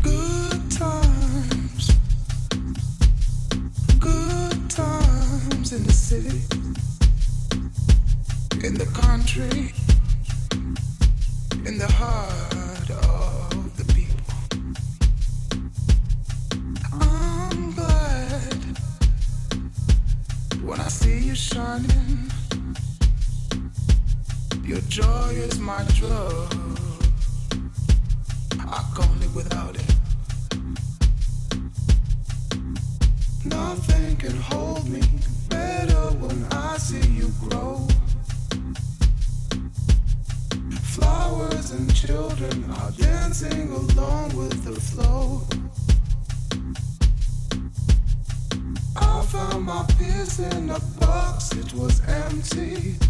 Good times. Good times in the city, in the country, in the heart. is my drug. I can't live without it. Nothing can hold me better when I see you grow. Flowers and children are dancing along with the flow. I found my piece in a box, it was empty.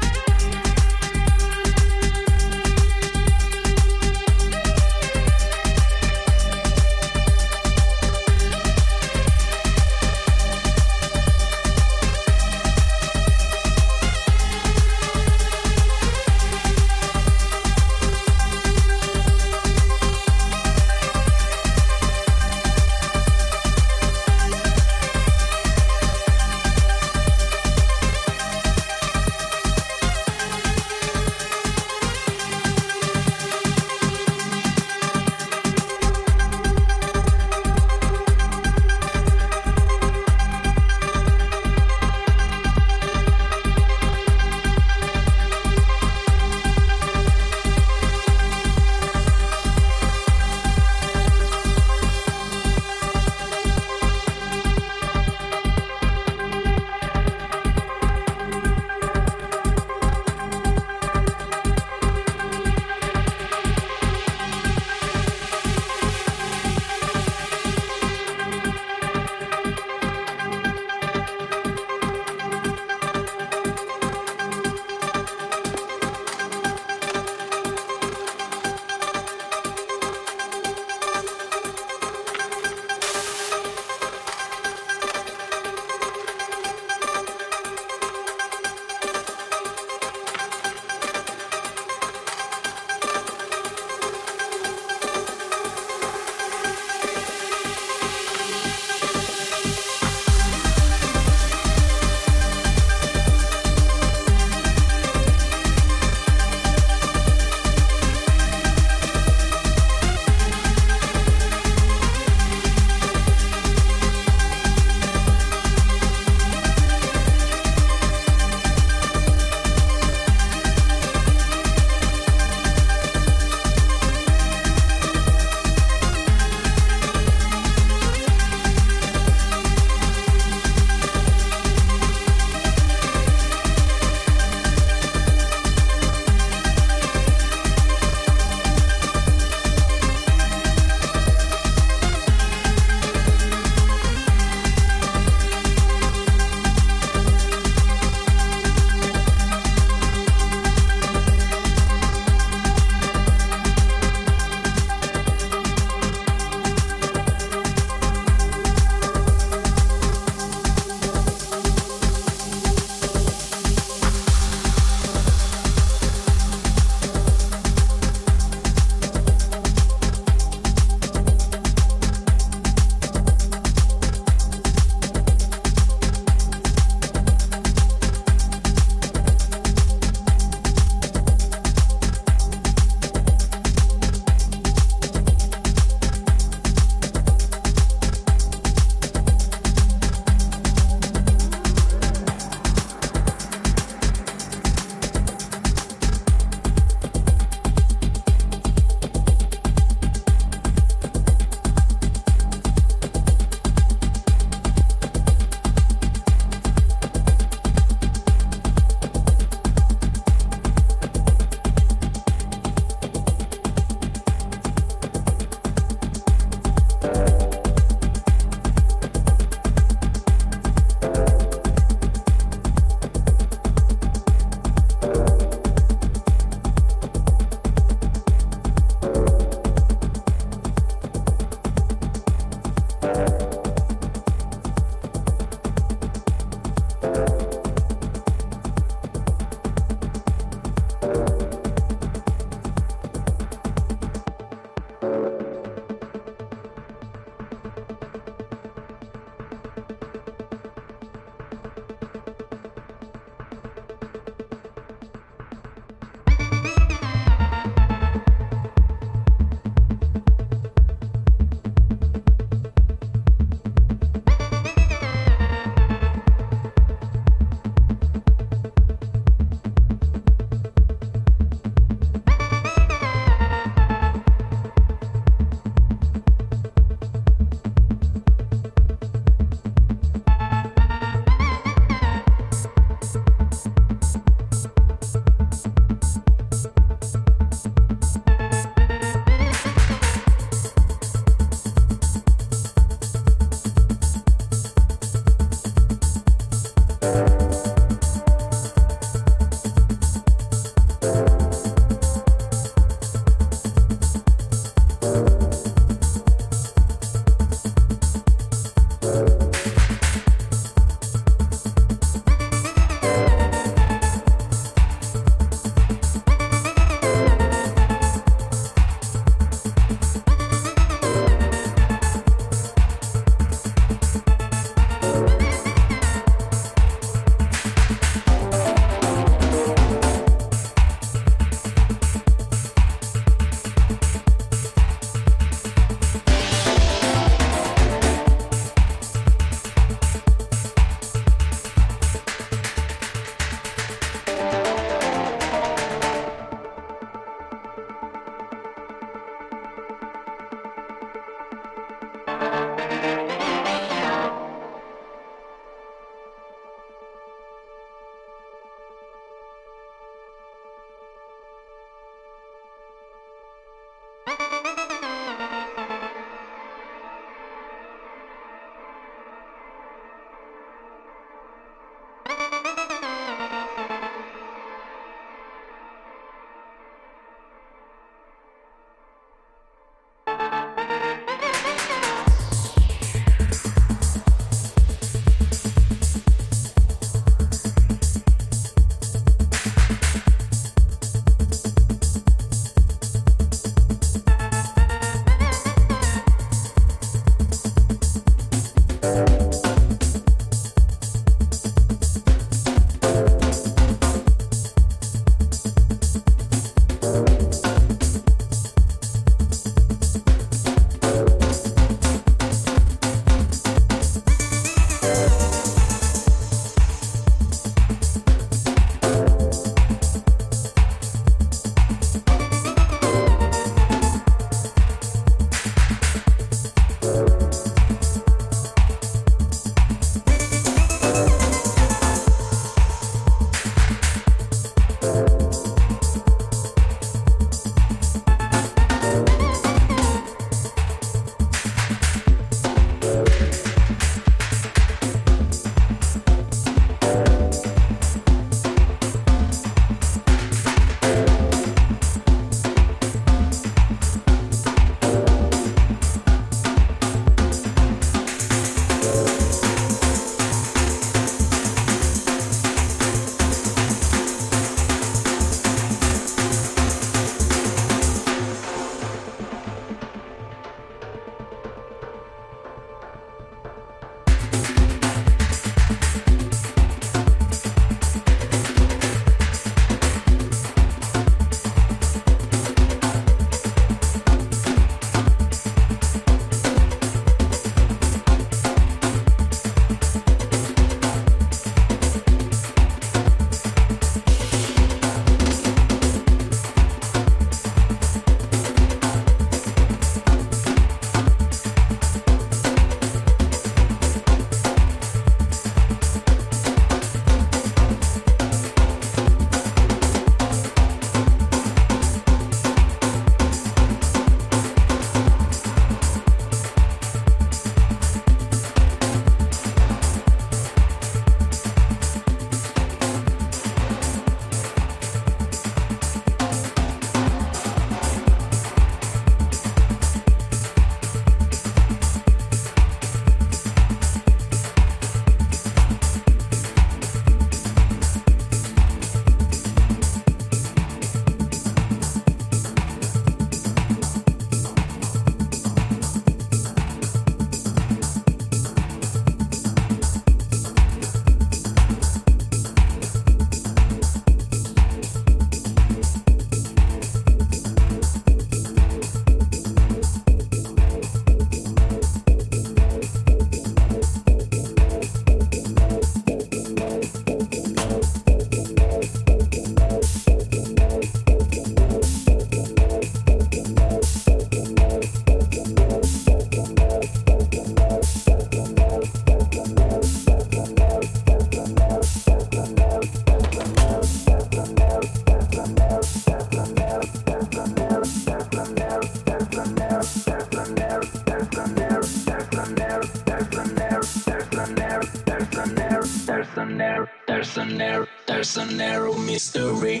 narrow, there's a narrow mystery.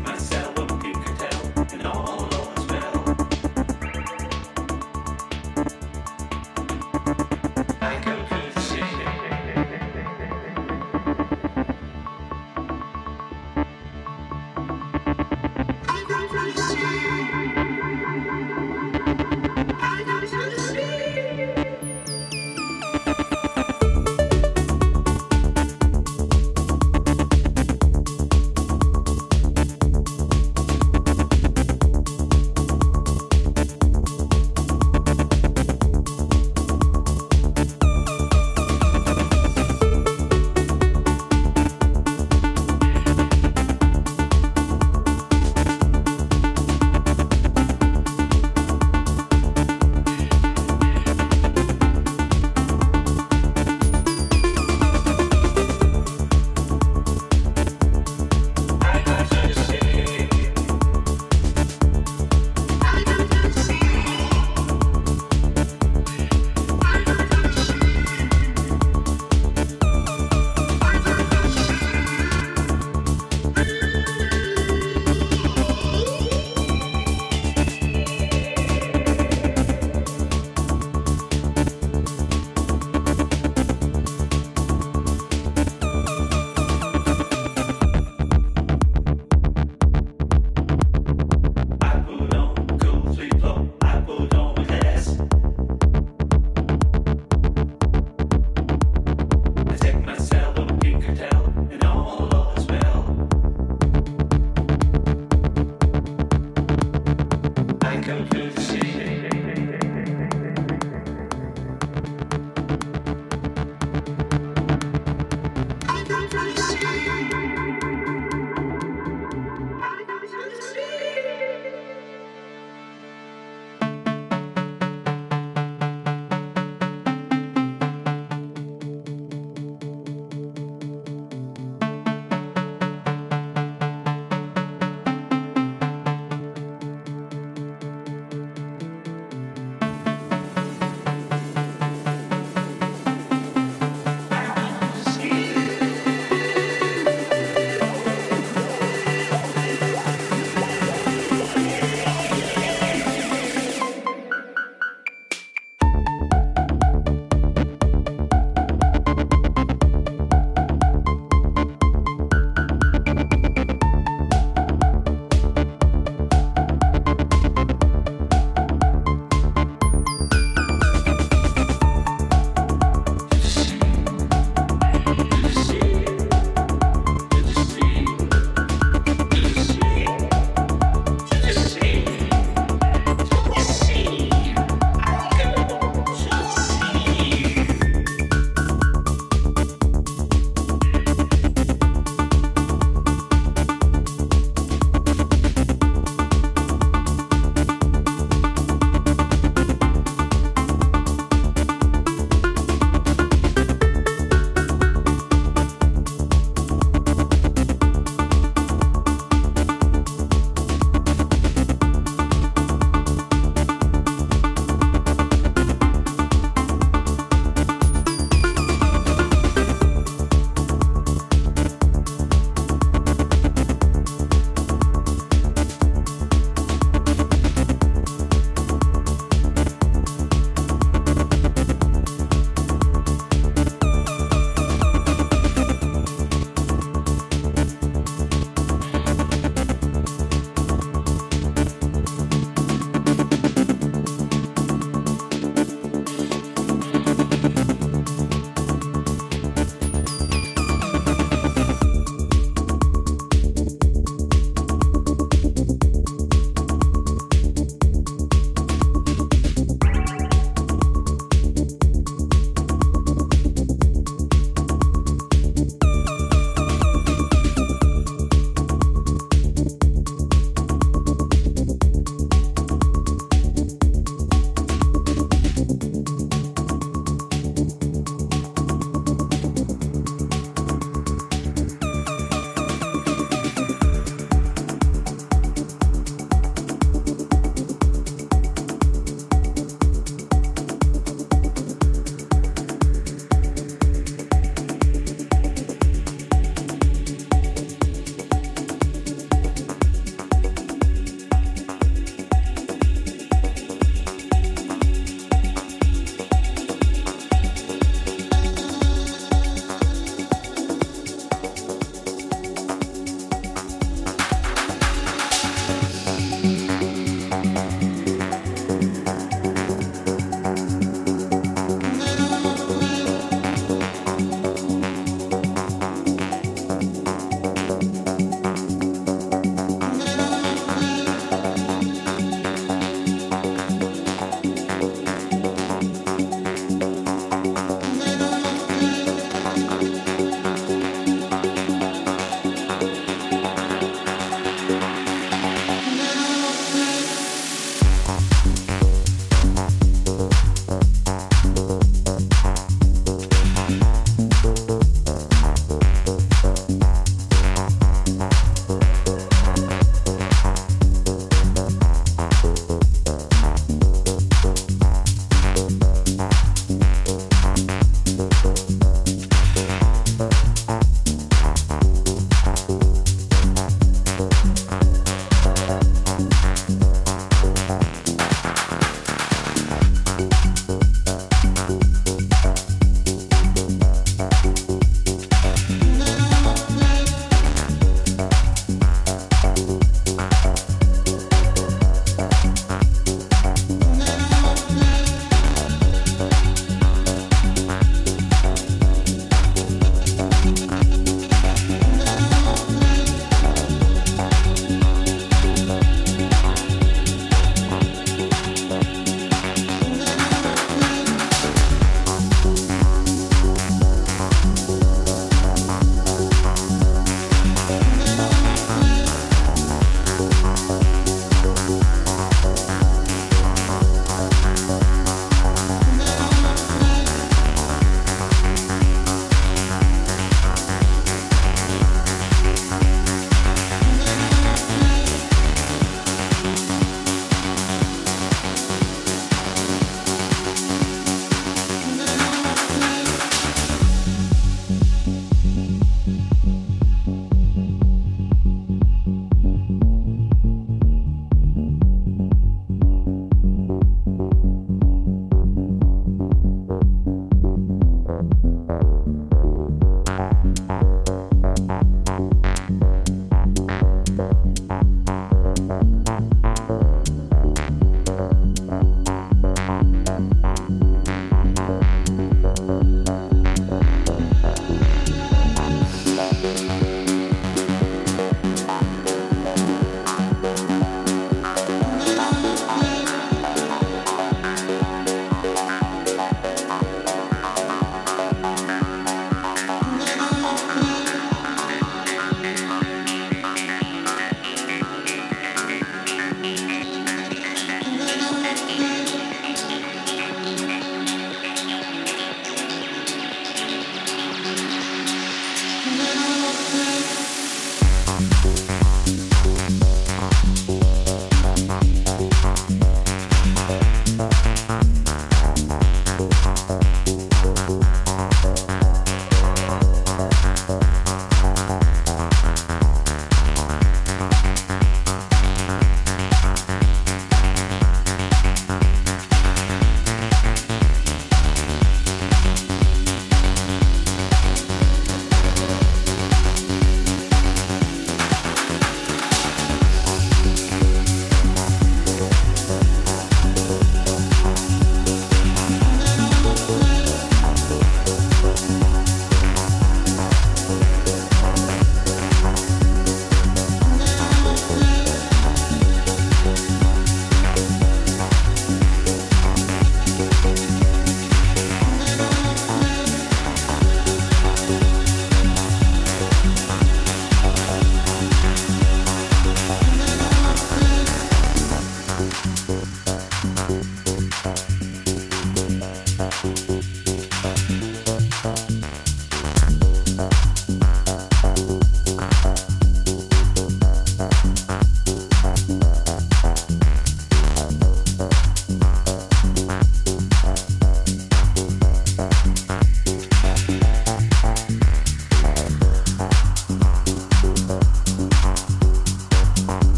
myself.